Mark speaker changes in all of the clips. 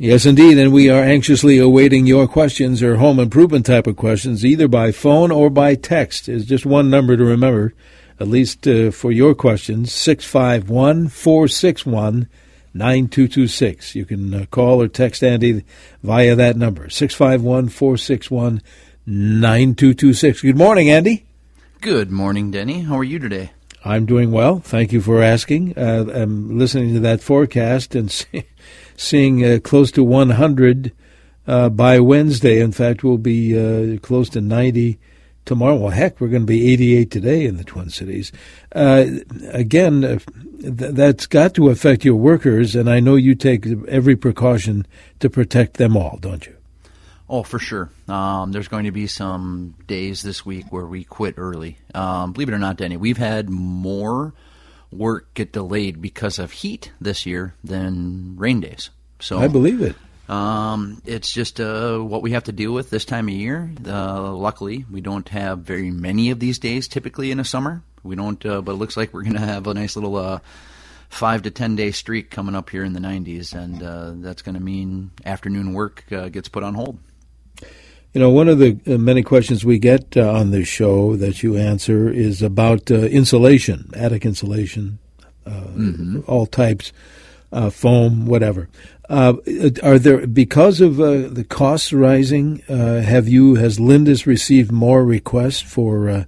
Speaker 1: Yes, indeed, and we are anxiously awaiting your questions or home improvement type of questions, either by phone or by text. Is just one number to remember, at least uh, for your questions, 651 461 9226. You can uh, call or text Andy via that number, 651 461 9226. Good morning, Andy.
Speaker 2: Good morning, Denny. How are you today?
Speaker 1: I'm doing well. Thank you for asking. Uh, I'm listening to that forecast and see, seeing uh, close to 100 uh, by Wednesday. In fact, we'll be uh, close to 90 tomorrow. Well, heck, we're going to be 88 today in the Twin Cities. Uh, again, uh, th- that's got to affect your workers, and I know you take every precaution to protect them all, don't you?
Speaker 2: Oh, for sure. Um, there's going to be some days this week where we quit early. Um, believe it or not, Denny, we've had more work get delayed because of heat this year than rain days. So
Speaker 1: I believe it.
Speaker 2: Um, it's just uh, what we have to deal with this time of year. Uh, luckily, we don't have very many of these days typically in a summer. We don't, uh, but it looks like we're going to have a nice little uh, five to ten day streak coming up here in the 90s, and uh, that's going to mean afternoon work uh, gets put on hold.
Speaker 1: You know, one of the many questions we get on this show that you answer is about insulation, attic insulation, mm-hmm. all types, foam, whatever. Uh, are there because of uh, the costs rising? Uh, have you has Lindus received more requests for uh,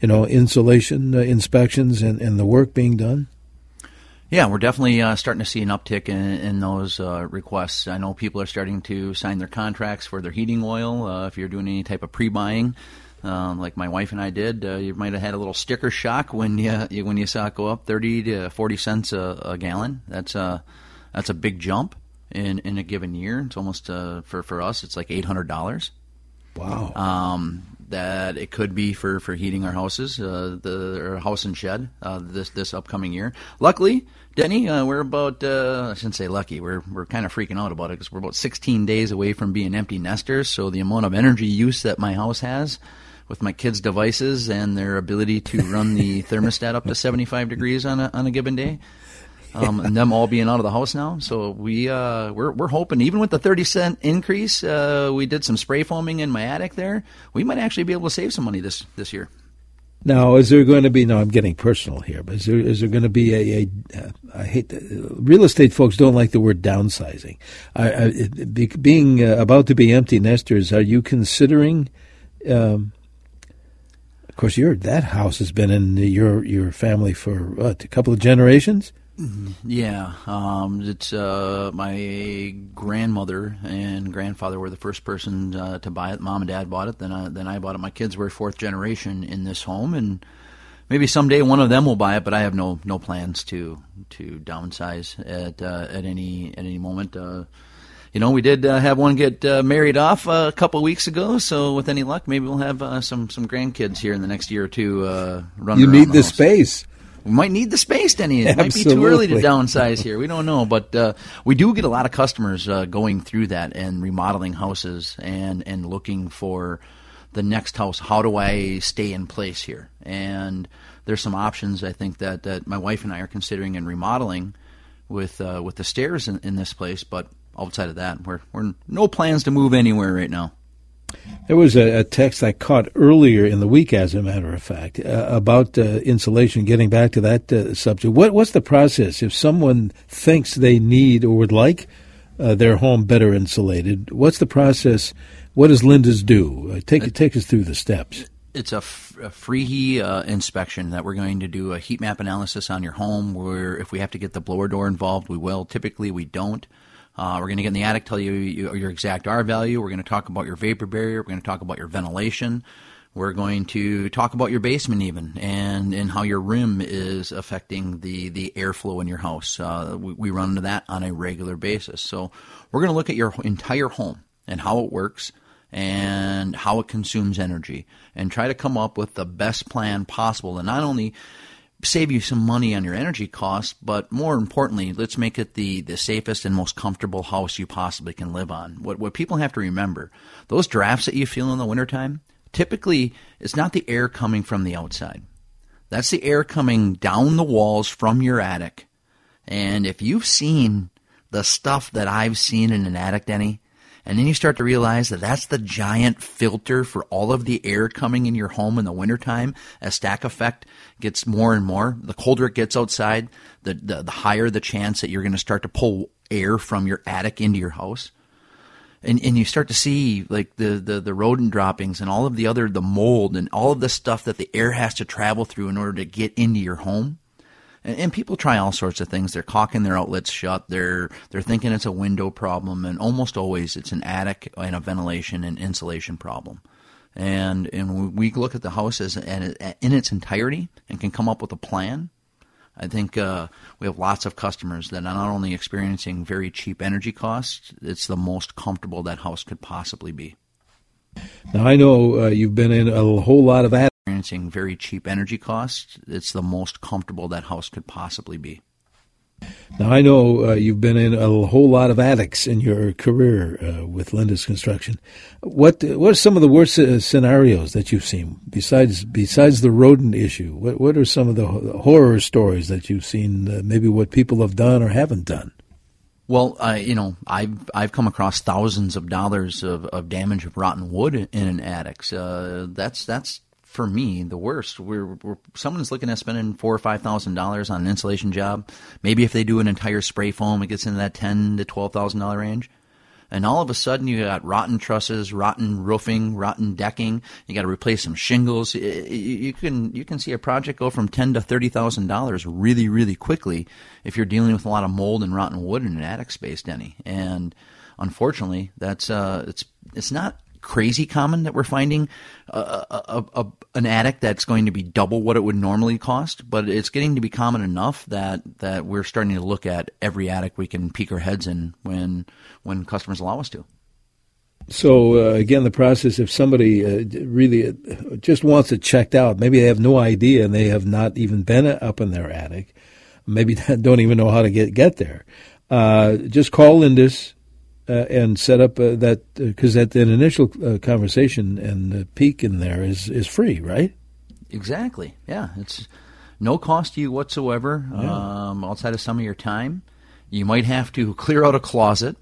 Speaker 1: you know insulation uh, inspections and, and the work being done?
Speaker 2: Yeah, we're definitely uh, starting to see an uptick in, in those requests. I know people are starting to sign their contracts for their heating oil. if you're doing any type of pre-buying, like my wife and I did, you might have had a little sticker shock when you when you saw it go up thirty to forty cents a, a gallon. That's a that's a big jump in in a given year. It's almost uh, for for us, it's like eight hundred dollars.
Speaker 1: Wow.
Speaker 2: Um, that it could be for, for heating our houses, uh, the house and shed uh, this this upcoming year. Luckily, Denny, uh, we're about uh, I shouldn't say lucky. We're we're kind of freaking out about it because we're about 16 days away from being empty nesters. So the amount of energy use that my house has with my kids' devices and their ability to run the thermostat up to 75 degrees on a on a given day um, and them all being out of the house now. So we uh, we're we're hoping even with the thirty cent increase, uh, we did some spray foaming in my attic there. We might actually be able to save some money this this year.
Speaker 1: Now, is there going to be? No, I'm getting personal here, but is there is there going to be a? a uh, I hate the, real estate folks don't like the word downsizing. I, I, be, being uh, about to be empty nesters, are you considering? Um, of course, your that house has been in your your family for what, a couple of generations.
Speaker 2: Yeah, um, it's uh, my grandmother and grandfather were the first person uh, to buy it. Mom and dad bought it, then I, then I bought it. My kids were fourth generation in this home, and maybe someday one of them will buy it. But I have no no plans to to downsize at uh, at any at any moment. Uh, you know, we did uh, have one get uh, married off a couple of weeks ago, so with any luck, maybe we'll have some some grandkids here in the next year or two. Uh,
Speaker 1: you need
Speaker 2: the,
Speaker 1: the space
Speaker 2: we might need the space, Denny. It might be too early to downsize here. We don't know, but uh, we do get a lot of customers uh, going through that and remodeling houses and and looking for the next house. How do I stay in place here? And there's some options I think that, that my wife and I are considering in remodeling with uh, with the stairs in, in this place. But outside of that, we're we're no plans to move anywhere right now.
Speaker 1: There was a, a, text I caught earlier in the week, as a matter of fact, uh, about uh, insulation. Getting back to that uh, subject, what, what's the process if someone thinks they need or would like uh, their home better insulated? What's the process? What does Lindus do? Uh, take take us through the steps.
Speaker 2: It's a, f- a free uh, inspection that we're going to do a heat map analysis on your home. Where if we have to get the blower door involved, we will. Typically, we don't. Uh, we're going to get in the attic, tell you your exact R value. We're going to talk about your vapor barrier. We're going to talk about your ventilation. We're going to talk about your basement even and, and how your rim is affecting the, the airflow in your house. Uh, we, we run into that on a regular basis. So we're going to look at your entire home and how it works and how it consumes energy and try to come up with the best plan possible and not only save you some money on your energy costs, but more importantly, let's make it the, the safest and most comfortable house you possibly can live on. What, what people have to remember, those drafts that you feel in the wintertime, typically it's not the air coming from the outside. That's the air coming down the walls from your attic. And if you've seen the stuff that I've seen in an attic, Denny, and then you start to realize that that's the giant filter for all of the air coming in your home in the wintertime. As stack effect gets more and more, the colder it gets outside, the, the, the higher the chance that you're going to start to pull air from your attic into your house. And, and you start to see like the, the, the rodent droppings and all of the other, the mold and all of the stuff that the air has to travel through in order to get into your home. And, and people try all sorts of things. They're caulking their outlets shut. They're they're thinking it's a window problem, and almost always it's an attic and a ventilation and insulation problem. And and we look at the house as in its entirety and can come up with a plan. I think uh, we have lots of customers that are not only experiencing very cheap energy costs, it's the most comfortable that house could possibly be.
Speaker 1: Now I know uh, you've been in a whole lot of attic
Speaker 2: experiencing very cheap energy costs, it's the most comfortable that house could possibly be.
Speaker 1: Now, I know uh, you've been in a whole lot of attics in your career uh, with Lindus Construction. What what are some of the worst uh, scenarios that you've seen besides besides the rodent issue? What what are some of the horror stories that you've seen? Uh, maybe what people have done or haven't done.
Speaker 2: Well, you know I've I've come across thousands of dollars of, of damage of rotten wood in, in an attic. Uh, that's that's for me the worst. We're, we're someone's looking at spending four or five thousand dollars on an insulation job. Maybe if they do an entire spray foam, it gets into that ten to twelve thousand dollar range. And all of a sudden, you got rotten trusses, rotten roofing, rotten decking. You got to replace some shingles. You can you can see a project go from ten to thirty thousand dollars really really quickly if you're dealing with a lot of mold and rotten wood in an attic space, Denny. And unfortunately, that's uh, it's it's not crazy common that we're finding a, a, a, an attic that's going to be double what it would normally cost, but it's getting to be common enough that, that we're starting to look at every attic we can peek our heads in when when customers allow us to.
Speaker 1: So uh, again, the process if somebody uh, really uh, just wants it checked out, maybe they have no idea and they have not even been up in their attic, maybe don't even know how to get get there. Uh, just call Lindus uh, and set up uh, that because uh, that an initial uh, conversation and the peak in there is is free, right?
Speaker 2: Exactly. Yeah, it's no cost to you whatsoever yeah. um, outside of some of your time. You might have to clear out a closet.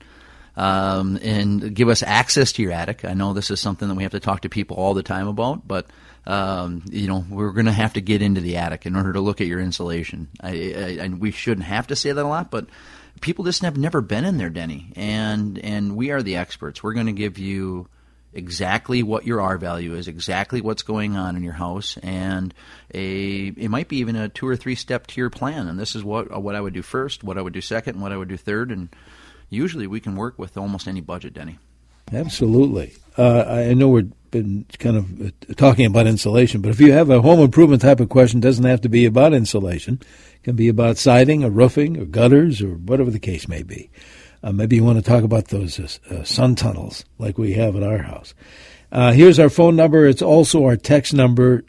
Speaker 2: Um, and give us access to your attic. I know this is something that we have to talk to people all the time about, but um, you know we're going to have to get into the attic in order to look at your insulation. I, I, I, we shouldn't have to say that a lot, but people just have never been in there, Denny, and and we are the experts. We're going to give you exactly what your R value is, exactly what's going on in your house, and a it might be even a two or three step tier plan. And this is what what I would do first, what I would do second, and what I would do third. And usually we can work with almost any budget, Denny.
Speaker 1: Absolutely. Uh, I know we've been kind of uh, talking about insulation, but if you have a home improvement type of question, it doesn't have to be about insulation. It can be about siding or roofing or gutters or whatever the case may be. Uh, maybe you want to talk about those uh, uh sun tunnels like we have at our house. Uh, here's our phone number. It's also our text number,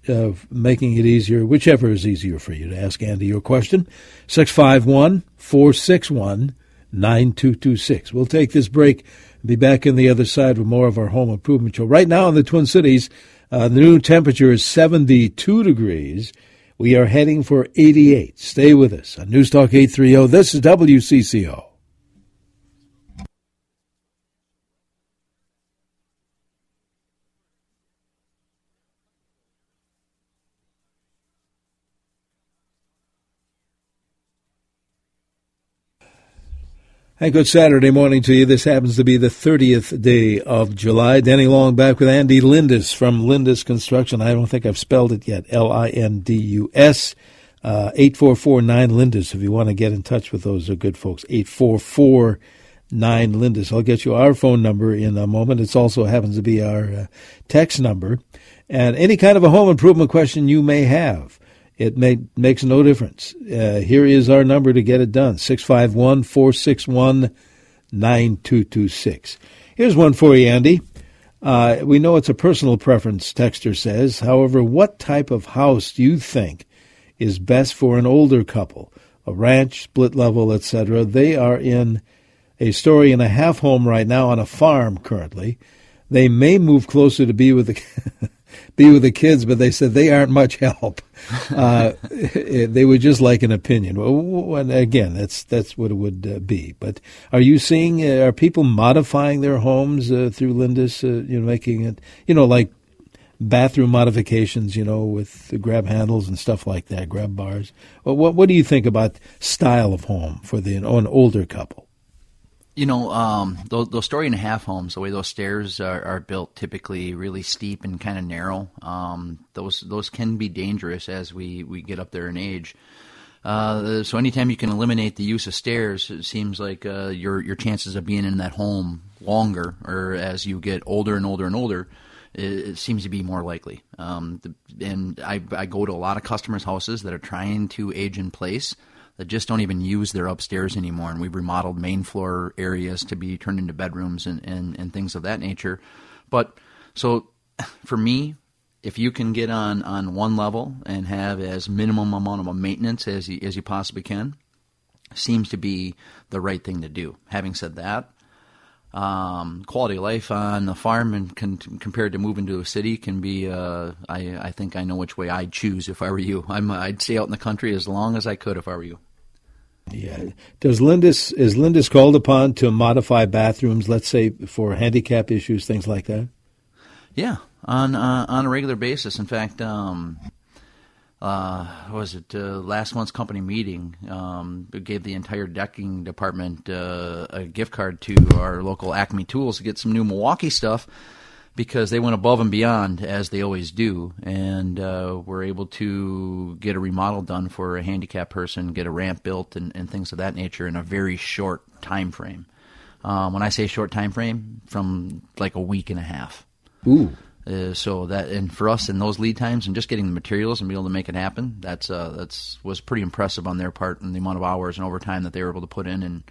Speaker 1: making it easier, whichever is easier for you to ask Andy your question. 651 461 9226. We'll take this break be back in the other side with more of our home improvement show. Right now in the Twin Cities, uh, the new temperature is 72 degrees. We are heading for 88. Stay with us on News Talk 830. This is WCCO. And good Saturday morning to you. This happens to be the 30th day of July. Denny Long back with Andy Lindus from Lindus Construction. I don't think I've spelled it yet. L-I-N-D-U-S. Uh, 8449 Lindus if you want to get in touch with those good folks. 8449 Lindus. I'll get you our phone number in a moment. It also happens to be our uh, text number. And any kind of a home improvement question you may have it makes no difference. Uh, here is our number to get it done 651 461 9226. Here's one for you, Andy. Uh, we know it's a personal preference, Texter says. However, what type of house do you think is best for an older couple? A ranch, split level, etc. They are in a story and a half home right now on a farm currently. They may move closer to be with the be with the kids, but they said they aren't much help. Uh, they would just like an opinion. Well, again, that's that's what it would uh, be. But are you seeing? Uh, are people modifying their homes uh, through Lindus? Uh, you know, making it, you know, like bathroom modifications, you know, with the grab handles and stuff like that, grab bars. What what do you think about style of home for the an older couple?
Speaker 2: You know, um, those, those, story and a half homes, the way those stairs are, are built, typically really steep and kind of narrow. Um, those those can be dangerous as we, we get up there in age. Uh, so anytime you can eliminate the use of stairs, it seems like uh, your your chances of being in that home longer, or as you get older and older and older, it, it seems to be more likely. Um, the, and I, I go to a lot of customers' houses that are trying to age in place that just don't even use their upstairs anymore. And we've remodeled main floor areas to be turned into bedrooms and, and, and things of that nature. But so for me, if you can get on, on one level and have as minimum amount of maintenance as you, as you possibly can, seems to be the right thing to do. Having said that, um, quality of life on the farm and con- compared to moving to a city can be. Uh, I, I think I know which way I'd choose if I were you. I'm, I'd stay out in the country as long as I could if I were you.
Speaker 1: Yeah. Does Lindus is Lindus called upon to modify bathrooms, let's say for handicap issues, things like that?
Speaker 2: Yeah, on uh, on a regular basis. In fact, um, uh, was it uh, last month's company meeting? Um, gave the entire decking department uh, a gift card to our local Acme Tools to get some new Milwaukee stuff because they went above and beyond as they always do, and uh, were able to get a remodel done for a handicapped person, get a ramp built, and, and things of that nature in a very short time frame. Um, when I say short time frame, from like a week and a half.
Speaker 1: Ooh.
Speaker 2: Uh, so that and for us in those lead times and just getting the materials and being able to make it happen, that's uh, that's was pretty impressive on their part and the amount of hours and overtime that they were able to put in and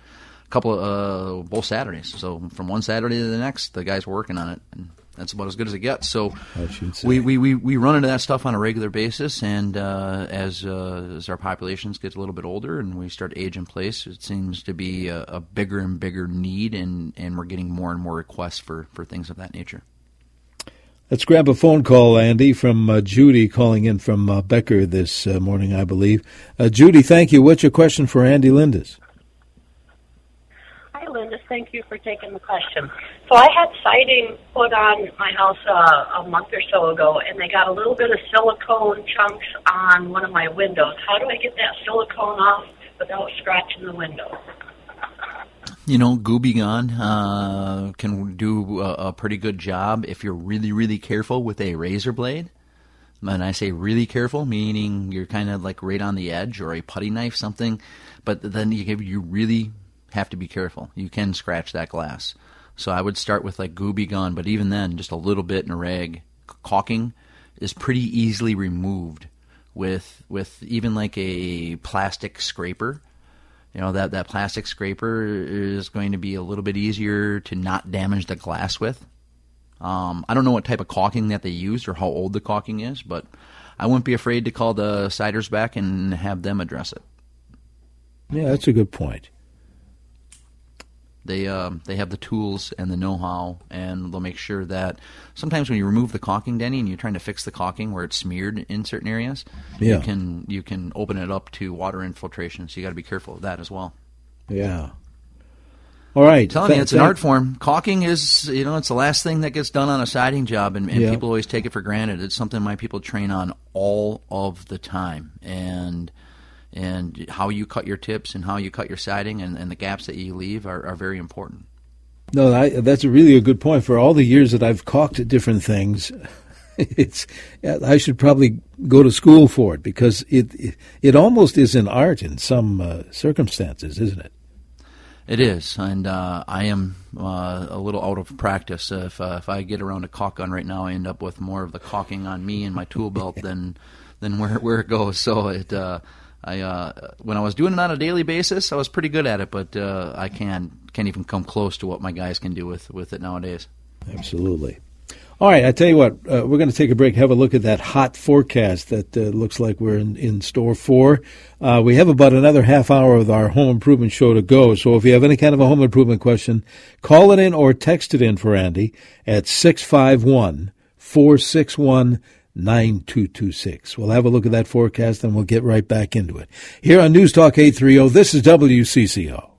Speaker 2: a couple of uh, both Saturdays. So from one Saturday to the next, the guys were working on it. And that's about as good as it gets. So we, we, we, we run into that stuff on a regular basis, and uh, as uh, as our populations get a little bit older and we start to age in place, it seems to be a, a, bigger and bigger need, and, and we're getting more and more requests for, for things of that nature.
Speaker 1: Let's grab a phone call, Andy, from uh, Judy calling in from uh, Becker this uh, morning, I believe. Uh, Judy, thank you. What's your question for Andy Lindus?
Speaker 3: Linda. Thank you for taking the question. So I had siding put on my house uh, a month or so ago, and they got a little bit of silicone chunks on one of my windows. How do I get that silicone off without scratching the window?
Speaker 2: You know, Gooby Gone uh, can do a, a pretty good job if you're really, really careful with a razor blade. And I say really careful, meaning you're kind of like right on the edge, or a putty knife, something. But then you you really have to be careful. You can scratch that glass. So I would start with like Gooby Gone, but even then, just a little bit in a rag. Caulking is pretty easily removed with with even like a plastic scraper. You know that that plastic scraper is going to be a little bit easier to not damage the glass with. Um, I don't know what type of caulking that they used or how old the caulking is, but I wouldn't be afraid to call the siders back and have them address it.
Speaker 1: Yeah, that's a good point.
Speaker 2: They um, they have the tools and the know-how, and they'll make sure that sometimes when you remove the caulking, Denny, and you're trying to fix the caulking where it's smeared in certain areas, yeah. you can you can open it up to water infiltration. So you got to be careful of that as well.
Speaker 1: Yeah. All right. I'm
Speaker 2: telling you, it's th- an art form. Caulking is, you know, it's the last thing that gets done on a siding job, and, and yeah. people always take it for granted. It's something my people train on all of the time, and and how you cut your tips and how you cut your siding and, and the gaps that you leave are, are very important.
Speaker 1: No, I, that's really a good point. For all the years that I've caulked different things, it's I should probably go to school for it because it it, it almost is an art in some uh, circumstances, isn't it?
Speaker 2: It is, and uh, I am uh, a little out of practice. If uh, if I get around a caulk gun right now, I end up with more of the caulking on me and my tool belt than than where where it goes. So it uh, I uh, when I was doing it on a daily basis, I was pretty good at it, but uh, I can't can't even come close to what my guys can do with with it nowadays.
Speaker 1: Absolutely. All right, I tell you what, uh, we're going to take a break, have a look at that hot forecast that uh, looks like we're in, in store for. Uh, we have about another half hour of our home improvement show to go, so if you have any kind of a home improvement question, call it in or text it in for Andy at 651 461 9226. We'll have a look at that forecast and we'll get right back into it. Here on News Talk 830, this is WCCO.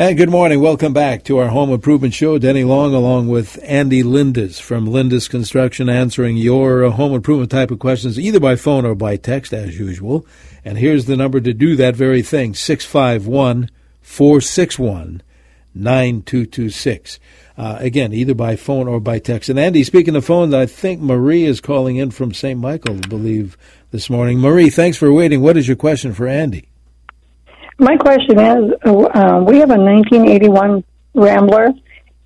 Speaker 1: And good morning. Welcome back to our home improvement show. Denny Long along with Andy Lindus from Lindus Construction answering your uh, home improvement type of questions either by phone or by text as usual. And here's the number to do that very thing 651 461 9226. Uh, again, either by phone or by text. And Andy, speaking of phones, I think Marie is calling in from St. Michael, I believe, this morning. Marie, thanks for waiting. What is your question for Andy?
Speaker 4: My question is, uh, we have a 1981 Rambler.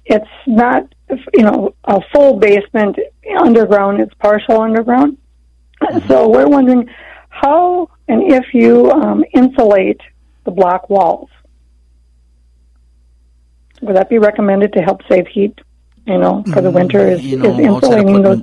Speaker 4: It's not, you know, a full basement underground. It's partial underground. Mm-hmm. So we're wondering how and if you um, insulate the block walls. Would that be recommended to help save heat? You know, for the winter is,
Speaker 2: you know,
Speaker 4: is insulating those.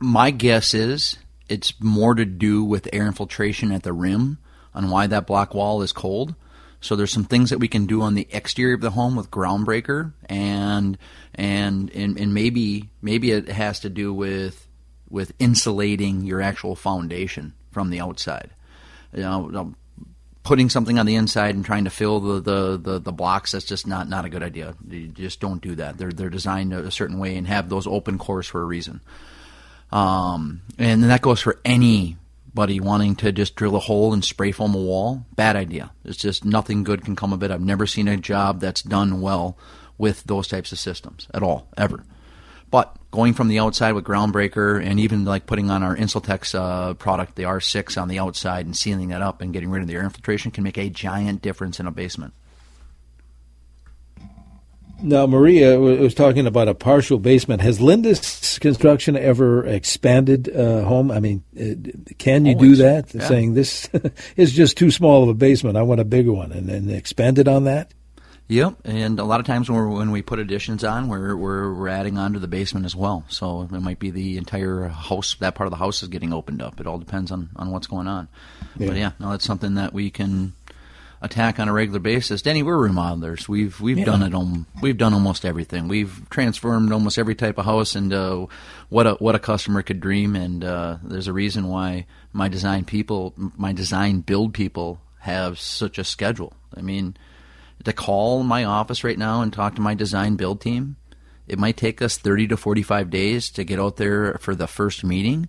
Speaker 2: My guess is it's more to do with air infiltration at the rim on why that block wall is cold. So there's some things that we can do on the exterior of the home with groundbreaker and and and, and maybe maybe it has to do with with insulating your actual foundation from the outside. You know, putting something on the inside and trying to fill the, the, the, the, blocks that's just not, not a good idea. You just don't do that. They're they're designed a certain way and have those open cores for a reason. Um, and that goes for anybody wanting to just drill a hole and spray foam a wall. Bad idea. It's just nothing good can come of it. I've never seen a job that's done well with those types of systems at all, ever. But going from the outside with Groundbreaker and even like putting on our Insultex uh, product, the R6 on the outside and sealing that up and getting rid of the air infiltration can make a giant difference in a basement.
Speaker 1: Now, Maria was talking about a partial basement. Has Lindus Construction ever expanded a home? I mean, uh, can you
Speaker 2: Always.
Speaker 1: do that?
Speaker 2: Yeah.
Speaker 1: Saying this is just too small of a basement. I want a bigger one, and then expanded on that.
Speaker 2: Yep, and a lot of times when, when we put additions on, we're, we're we're adding on to the basement as well. So it might be the entire house, that part of the house is getting opened up. It all depends on, on what's going on.
Speaker 1: Yeah.
Speaker 2: But yeah, no, that's something that we can attack on a regular basis. Denny, we're remodelers. We've we've
Speaker 1: Yeah.
Speaker 2: done it. Um, we've done almost everything. We've transformed almost every type of house into what a what a customer could dream. And uh, there's a reason why my design people, my design build people, have such a schedule. I mean, to call my office right now and talk to my design build team, it might take us 30 to 45 days to get out there for the first meeting.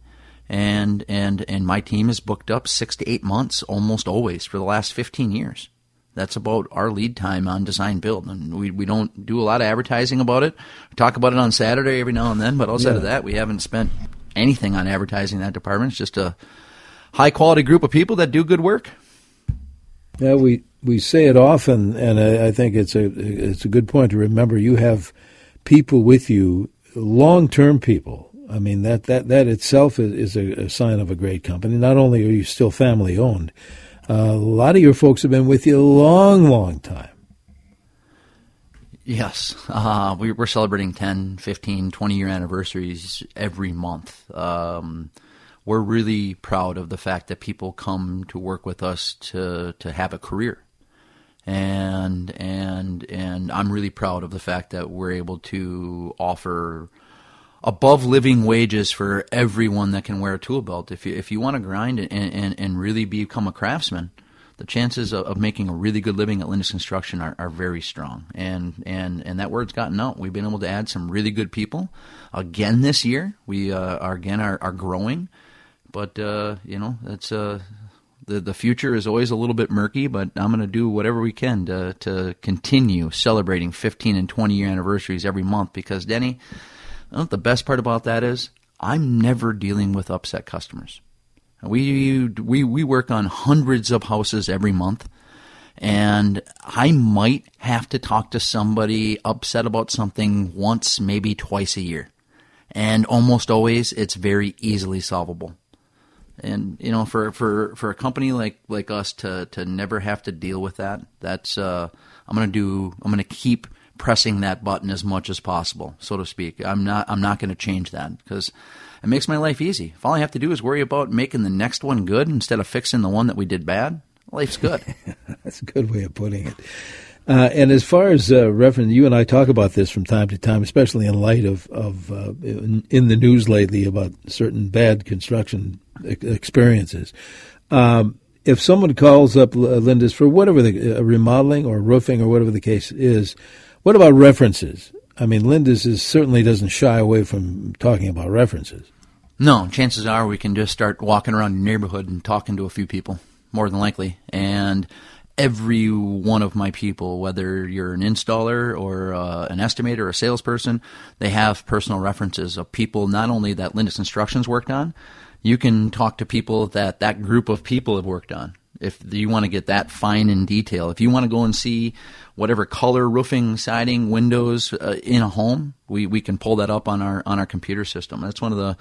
Speaker 2: And, and, and my team is booked up six to eight months almost always for the last 15 years. That's about our lead time on design build. And we, we don't do a lot of advertising about it. We talk about it on Saturday every now and then, but outside of that, we haven't spent anything on advertising that department. It's just a high quality group of people that do good work.
Speaker 1: Yeah, we we say it often, and I, I think it's a it's a good point to remember. You have people with you, long term people. I mean that that that itself is, a, a sign of a great company. Not only are you still family owned, uh, a lot of your folks have been with you a long, long time.
Speaker 2: Yes. Uh, we, we're celebrating 10, 15, 20 year anniversaries every month. Um, we're really proud of the fact that people come to work with us to, to have a career. And, and, and I'm really proud of the fact that we're able to offer above living wages for everyone that can wear a tool belt. If you, if you want to grind and, and, and really become a craftsman, the chances of, of making a really good living at Lindus Construction are, are very strong. And, and, and that word's gotten out. We've been able to add some really good people. Again this year, we uh, are again are, are growing. But, uh, you know, that's uh, the, the future is always a little bit murky, but I'm going to do whatever we can to, to continue celebrating 15 and 20 year anniversaries every month because, Denny, the best part about that is? I'm never dealing with upset customers. We we we work on hundreds of houses every month, and I might have to talk to somebody upset about something once, maybe twice a year, and almost always it's very easily solvable. And you know, for for for a company like like us to to never have to deal with that, that's uh, I'm gonna do. I'm gonna keep pressing that button as much as possible, so to speak. I'm not I'm not going to change that because it makes my life easy. If all I have to do is worry about making the next one good instead of fixing the one that we did bad, life's good.
Speaker 1: That's a good way of putting it. Uh, and as far as uh, reference, you and I talk about this from time to time, especially in light of, of uh, in, in, the news lately about certain bad construction experiences. Um, if someone calls up Lindus for whatever the uh, remodeling or roofing or whatever the case is, what about references? I mean, Lindus is, certainly doesn't shy away from talking about references.
Speaker 2: No, chances are we can just start walking around your neighborhood and talking to a few people, more than likely. And every one of my people, whether you're an installer or uh, an estimator or a salesperson, they have personal references of people not only that Lindus Instructions worked on, you can talk to people that that group of people have worked on. If you want to get that fine in detail, if you want to go and see whatever color roofing, siding, windows uh, in a home, we, we can pull that up on our on our computer system. That's one of the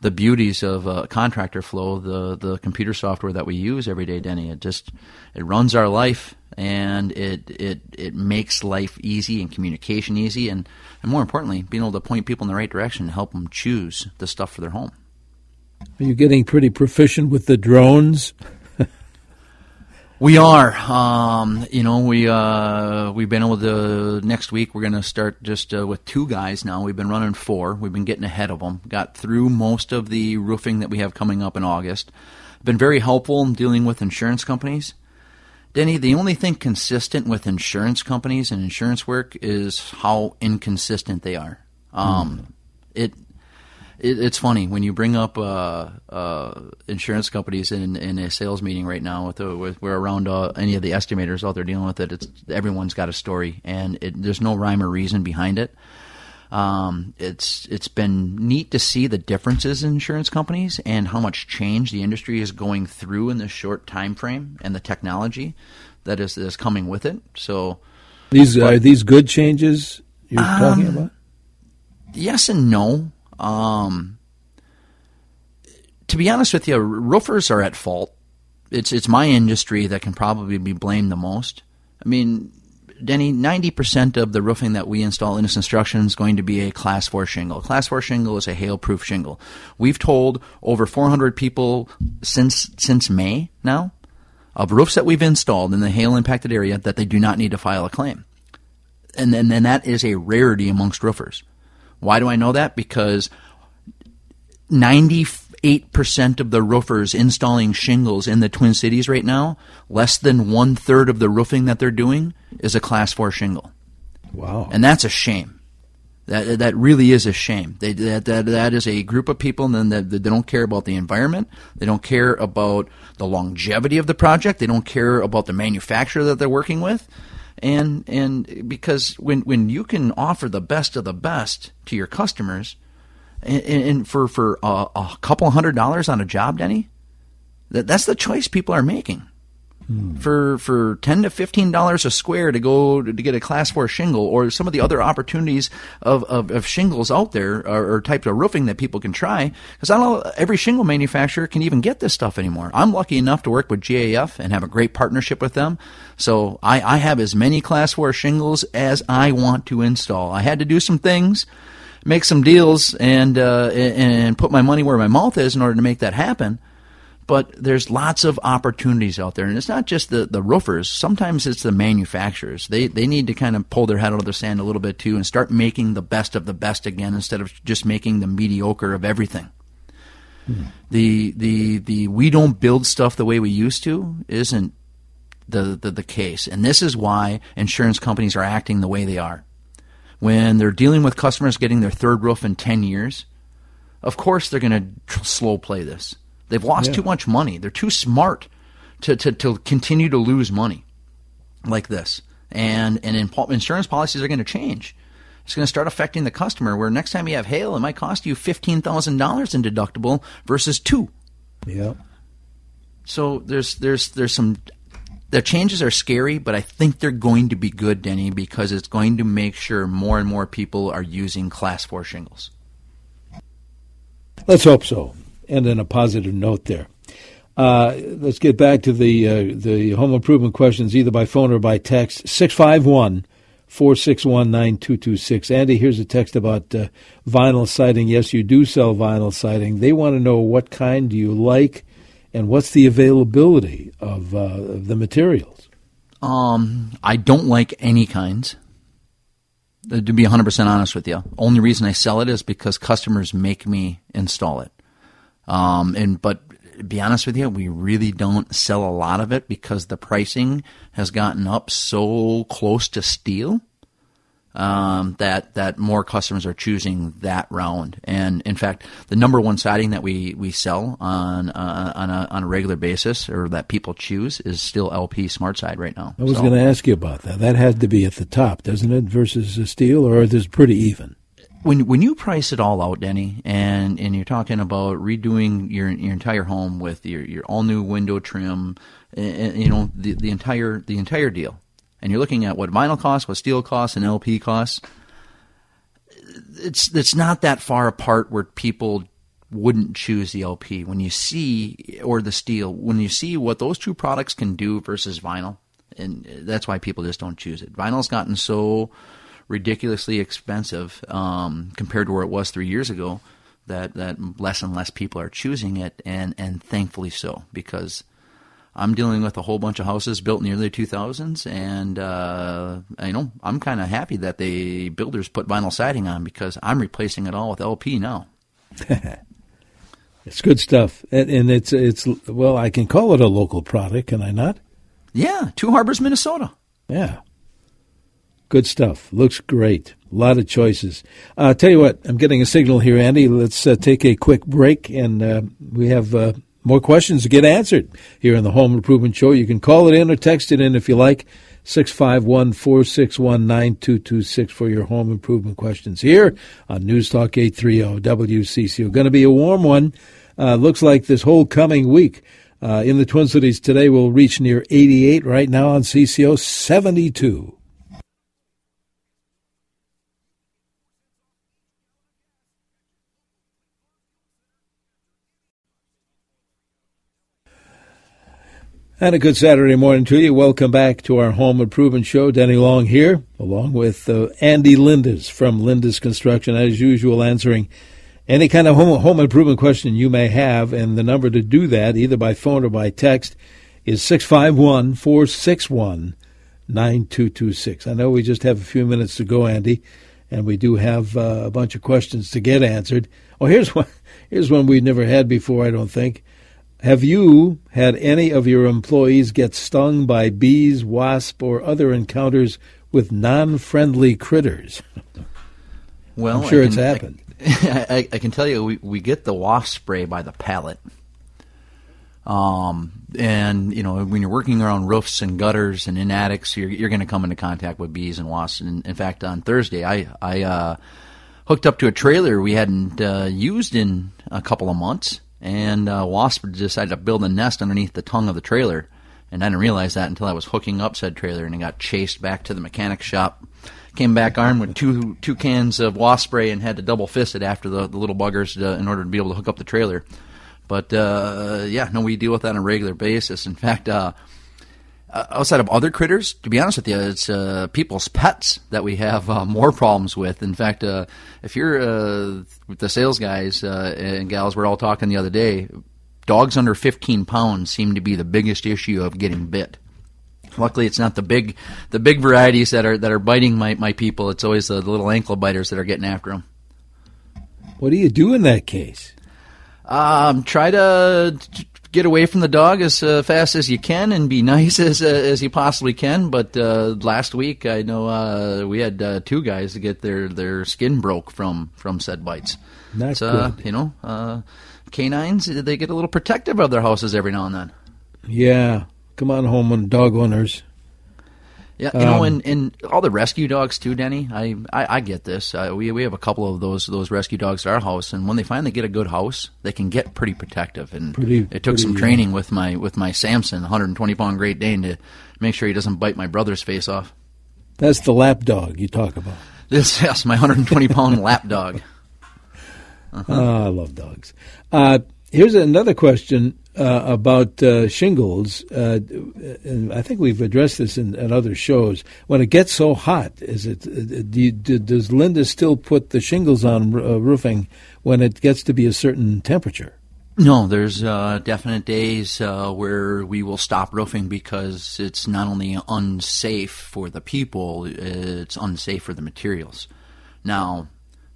Speaker 2: the beauties of uh, contractor flow, the the computer software that we use every day, Denny. It just it runs our life and it it it makes life easy and communication easy, and and more importantly, being able to point people in the right direction to help them choose the stuff for their home.
Speaker 1: Are you getting pretty proficient with the drones?
Speaker 2: We are. Um, you know, we uh, we've been able to. Next week, we're going to start just uh, with two guys. Now we've been running four. We've been getting ahead of them. Got through most of the roofing that we have coming up in August. Been very helpful in dealing with insurance companies. Denny, the only thing consistent with insurance companies and insurance work is how inconsistent they are. Um, mm. It it, it's funny when you bring up uh, uh, insurance companies in, in a sales meeting right now. With, the, with we're around uh, any of the estimators out there dealing with it. It's everyone's got a story, and it, there's no rhyme or reason behind it. Um, it's it's been neat to see the differences in insurance companies and how much change the industry is going through in this short time frame, and the technology that is is coming with it. So
Speaker 1: these but, are these good changes you're um, talking about.
Speaker 2: Yes and no. Um, to be honest with you, roofers are at fault. It's it's my industry that can probably be blamed the most. I mean, Denny, ninety percent of the roofing that we install in this instruction is going to be a Class Four shingle. Class Four shingle is a hail-proof shingle. We've told over four hundred people since since May now of roofs that we've installed in the hail-impacted area that they do not need to file a claim, and then and that is a rarity amongst roofers. Why do I know that? Because 98% of the roofers installing shingles in the Twin Cities right now, less than one third of the roofing that they're doing is a class four shingle.
Speaker 1: Wow.
Speaker 2: And that's a shame. That, that really is a shame. They, that, that, that is a group of people and that, that they don't care about the environment. They don't care about the longevity of the project. They don't care about the manufacturer that they're working with and and because when when you can offer the best of the best to your customers, and, and for for a, a, couple hundred dollars on a job, Denny, that that's the choice people are making. For for ten to fifteen dollars a square to go to, to, get a class four shingle, or some of the other opportunities of, of, of shingles out there, or, or, types of roofing that people can try. Because I don't know every shingle manufacturer can even get this stuff anymore. I'm lucky enough to work with GAF and have a great partnership with them. So I, I have as many class four shingles as I want to install. I had to do some things make some deals and uh, and put my money where my mouth is in order to make that happen but there's lots of opportunities out there. And it's not just the, the roofers. Sometimes it's the manufacturers. They, they need to kind of pull their head out of the sand a little bit too and start making the best of the best again instead of just making the mediocre of everything. The, the, the we don't build stuff the way we used to isn't the, the, the case. And this is why insurance companies are acting the way they are. When they're dealing with customers getting their third roof in 10 years, of course they're going to slow play this They've lost yeah. too much money. They're too smart to, to, to continue to lose money like this. And, and in, insurance policies are going to change. It's going to start affecting the customer where next time you have hail, it might cost you $15,000 in deductible versus two.
Speaker 1: Yeah.
Speaker 2: So there's, there's, there's some the changes are scary, but I think they're going to be good, Denny, because it's going to make sure more and more people are using class four shingles.
Speaker 1: Let's hope so end on a positive note there. Uh, let's get back to the uh, the home improvement questions, either by phone or by text. 651 461 9226. Andy, here's a text about uh, vinyl siding. Yes, you do sell vinyl siding. They want to know what kind do you like and what's the availability of, uh, of the materials?
Speaker 2: Um, I don't like any kinds. Uh, to be 100% honest with you, only reason I sell it is because customers make me install it. Um, and but be honest with you, we really don't sell a lot of it because the pricing has gotten up so close to steel um, that that more customers are choosing that round. And in fact, the number one siding that we, we sell on uh, on a on a regular basis, or that people choose, is still LP Smart Side right now.
Speaker 1: I was so, going to ask you about that. That has to be at the top, doesn't it, versus the steel, or is it pretty even?
Speaker 2: When when you price it all out, Denny, and and you're talking about redoing your your entire home with your your all new window trim, and, you know the the entire the entire deal, and you're looking at what vinyl costs, what steel costs, and LP costs. It's it's not that far apart where people wouldn't choose the LP when you see or the steel when you see what those two products can do versus vinyl, and that's why people just don't choose it. Vinyl's gotten so ridiculously expensive um, compared to where it was three years ago. That that less and less people are choosing it, and and thankfully so because. I'm dealing with a whole bunch of houses built in the early 2000s, and uh, I know I'm kind of happy that the builders put vinyl siding on because I'm replacing it all with LP now.
Speaker 1: it's good stuff, and, and, it's it's well, I can call it a local product, can I not?
Speaker 2: Yeah, Two Harbors, Minnesota.
Speaker 1: Yeah, Good stuff. Looks great. A lot of choices. Uh, tell you what, I'm getting a signal here, Andy. Let's uh, take a quick break, and uh, we have uh, more questions to get answered here on the Home Improvement Show. You can call it in or text it in if you like. 651 461 9226 for your home improvement questions here on News Talk 830 WCCO. Going to be a warm one. Uh, looks like this whole coming week uh, in the Twin Cities today will reach near 88. Right now on CCO, 72. And a good Saturday morning to you. Welcome back to our home improvement show. Denny Long here, along with uh, Andy Lindus from Lindus Construction, as usual, answering any kind of home, home improvement question you may have. And the number to do that, either by phone or by text, is 651 461 9226. I know we just have a few minutes to go, Andy, and we do have uh, a bunch of questions to get answered. Oh, here's one, here's one we've never had before, I don't think. Have you had any of your employees get stung by bees, wasps, or other encounters with non friendly critters?
Speaker 2: Well,
Speaker 1: I'm sure
Speaker 2: can,
Speaker 1: it's happened.
Speaker 2: I, I, I, can tell you, we, we get the wasp spray by the pallet. Um, and you know, when you're working around roofs and gutters and in attics, you're, you're going to come into contact with bees and wasps. And in fact, on Thursday, I I uh, hooked up to a trailer we hadn't uh, used in a couple of months, and uh, wasp decided to build a nest underneath the tongue of the trailer. And I didn't realize that until I was hooking up said trailer, and I got chased back to the mechanic shop. Came back armed with two two cans of wasp spray and had to double fist it after the, the little buggers uh, in order to be able to hook up the trailer. But uh, yeah, no, we deal with that on a regular basis. In fact, uh, uh, outside of other critters, to be honest with you, it's uh, people's pets that we have uh, more problems with. In fact, uh, if you're uh, the sales guys uh, and gals, we're all talking the other day. Dogs under 15 pounds seem to be the biggest issue of getting bit. Luckily, it's not the big the big varieties that are that are biting my, my people. It's always the little ankle biters that are getting after them.
Speaker 1: What do you do in that case?
Speaker 2: Um, try to get away from the dog as uh, fast as you can and be nice as uh, as you possibly can. But uh, last week, I know uh, we had uh, two guys to get their, their skin broke from from said bites.
Speaker 1: That's
Speaker 2: so, You know, uh, canines they get a little protective of their houses every now and then.
Speaker 1: Yeah, come on home, and dog owners.
Speaker 2: Yeah, you um, know, and, and all the rescue dogs too, Denny. I I, I get this. Uh, we we have a couple of those those rescue dogs at our house, and when they finally get a good house, they can get pretty protective. And
Speaker 1: pretty,
Speaker 2: it took
Speaker 1: pretty,
Speaker 2: some training with my with my Samson, 120 pound Great Dane, to make sure he doesn't bite my brother's face off.
Speaker 1: That's the lap dog you talk about.
Speaker 2: This yes, my 120 pound lap dog.
Speaker 1: Uh-huh. Oh, I love dogs. Uh, here's another question uh, about uh, shingles, uh, and I think we've addressed this in, in, other shows. When it gets so hot, is it uh, do you, do, does Lindus still put the shingles on uh, roofing when it gets to be a certain temperature?
Speaker 2: No, there's uh, definite days where we will stop roofing because it's not only unsafe for the people, it's unsafe for the materials. Now,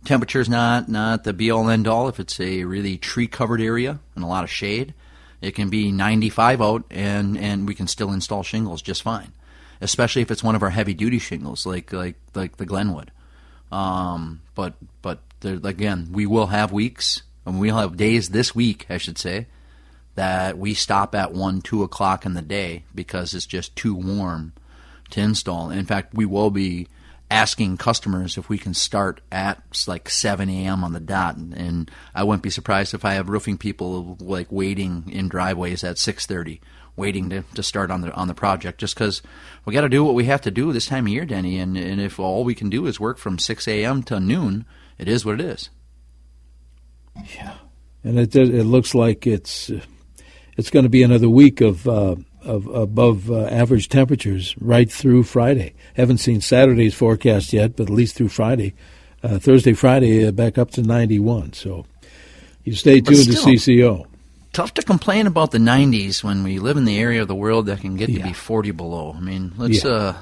Speaker 2: temperature's not not the be all end all if it's a really tree covered area and a lot of shade it can be 95 out, and, and we can still install shingles just fine, especially if it's one of our heavy duty shingles like like like the Glenwood. Um, but but there, again, we will have weeks, and we'll have days this week, I should say, that we stop at one, two o'clock in the day because it's just too warm to install. In fact, we will be asking customers if we can start at like 7 a.m. on the dot, and I wouldn't be surprised if I have roofing people like waiting in driveways at 6:30, waiting to, to start on the on the project, just because we got to do what we have to do this time of year, Denny. And and if all we can do is work from 6 a.m. to noon, it is what it is.
Speaker 1: Yeah, and it it looks like it's it's going to be another week of. Uh, of above uh, average temperatures right through Friday. Haven't seen Saturday's forecast yet, but at least through Friday, uh, Thursday, Friday, uh, back up to 91. So you stay tuned still, to CCO.
Speaker 2: Tough to complain about the 90s when we live in the area of the world that can get yeah. to be 40 below. I mean, let's, yeah. uh,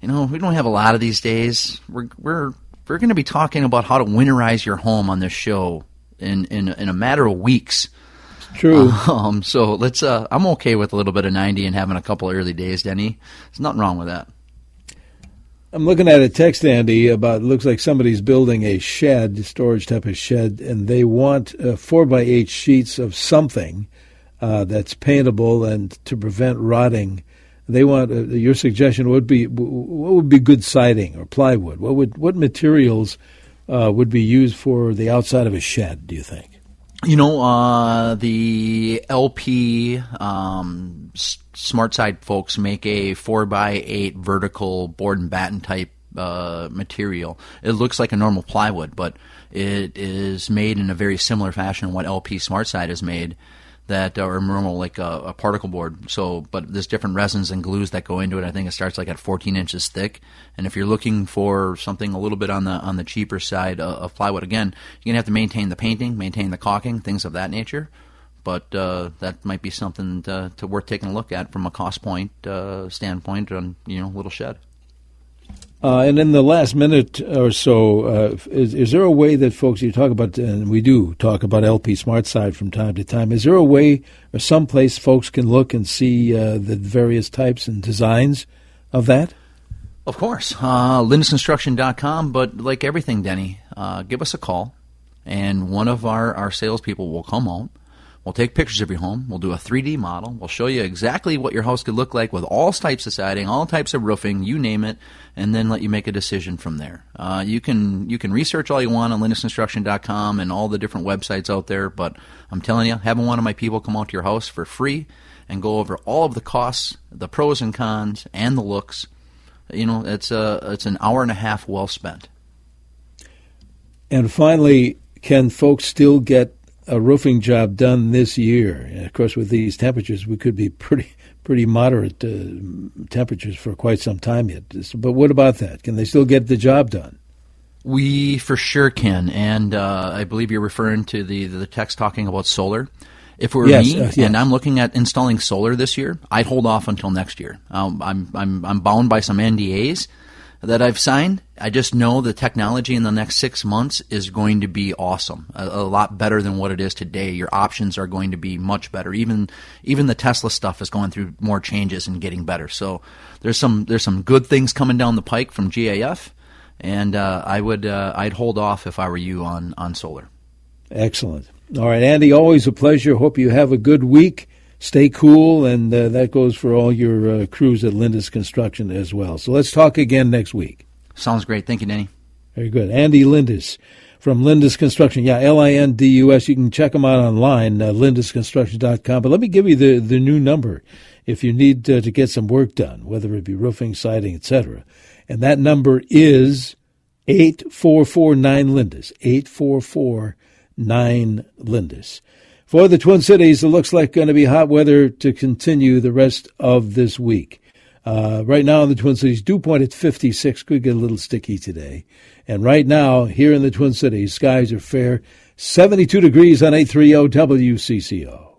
Speaker 2: you know, we don't have a lot of these days. We're we're we're going to be talking about how to winterize your home on this show in in in a matter of weeks.
Speaker 1: True.
Speaker 2: Um, so let's. Uh, I'm okay with a little bit of 90 and having a couple early days, Denny. There's nothing wrong with that.
Speaker 1: I'm looking at a text, Andy, about looks like somebody's building a shed, storage type of shed, and they want uh, four by eight sheets of something uh, that's paintable and to prevent rotting. They want uh, your suggestion would be what would be good siding or plywood. What would what materials uh, would be used for the outside of a shed? Do you think?
Speaker 2: You know, uh, the LP um, Smart Side folks make a 4x8 vertical board and batten type uh, material. It looks like a normal plywood, but it is made in a very similar fashion what LP Smart Side is made that are normal like a, a, particle board. So, but there's different resins and glues that go into it. I think it starts like at 14 inches thick. And if you're looking for something a little bit on the on the cheaper side of, of plywood, again, you're gonna have to maintain the painting, maintain the caulking, things of that nature. But uh, that might be something to, to, worth taking a look at from a cost point uh, standpoint on you know little shed.
Speaker 1: Uh, and in the last minute or so, uh, is, is there a way that folks, you talk about, and we do talk about LP Smart Side from time to time, is there a way or some place folks can look and see uh, the various types and designs of that?
Speaker 2: Of course. Uh, LindusConstruction.com, but like everything, Denny, uh, give us a call, and one of our, our salespeople will come out We'll take pictures of your home. We'll do a 3D model. We'll show you exactly what your house could look like with all types of siding, all types of roofing, you name it, and then let you make a decision from there. Uh, you can you can research all you want on lindusconstruction.com and all the different websites out there, but I'm telling you, having one of my people come out to your house for free and go over all of the costs, the pros and cons, and the looks, you know, it's a it's an hour and a half well spent.
Speaker 1: And finally, can folks still get a roofing job done this year. And of course, with these temperatures, we could be pretty pretty moderate uh, temperatures for quite some time yet. But what about that? Can they still get the job done?
Speaker 2: We for sure can, and uh, I believe you're referring to the the text talking about solar. If it were
Speaker 1: yes,
Speaker 2: me
Speaker 1: uh, yes.
Speaker 2: and I'm looking at installing solar this year, I'd hold off until next year. Um, I'm I'm I'm bound by some NDAs that I've signed. I just know the technology in the next six months is going to be awesome, a, a, lot better than what it is today. Your options are going to be much better. Even even the Tesla stuff is going through more changes and getting better. So there's some there's some good things coming down the pike from GAF, and uh, I would uh, I'd hold off if I were you on on solar.
Speaker 1: Excellent. All right, Andy, always a pleasure. Hope you have a good week stay cool, and uh, that goes for all your uh, crews at Lindus Construction as well. So let's talk again next week.
Speaker 2: Sounds great. Thank you, Danny.
Speaker 1: Very good. Andy Lindus from Lindus Construction. Yeah, L I N D U S. You can check them out online, uh, lindusconstruction.com. But let me give you the, the new number if you need uh, to get some work done, whether it be roofing, siding, etc. And that number is 8449 Lindus. 8449 Lindus. For the Twin Cities, it looks like going to be hot weather to continue the rest of this week. Uh, right now in the Twin Cities, dew point at 56 could get a little sticky today. And right now, here in the Twin Cities, skies are fair. 72 degrees on 830 WCCO.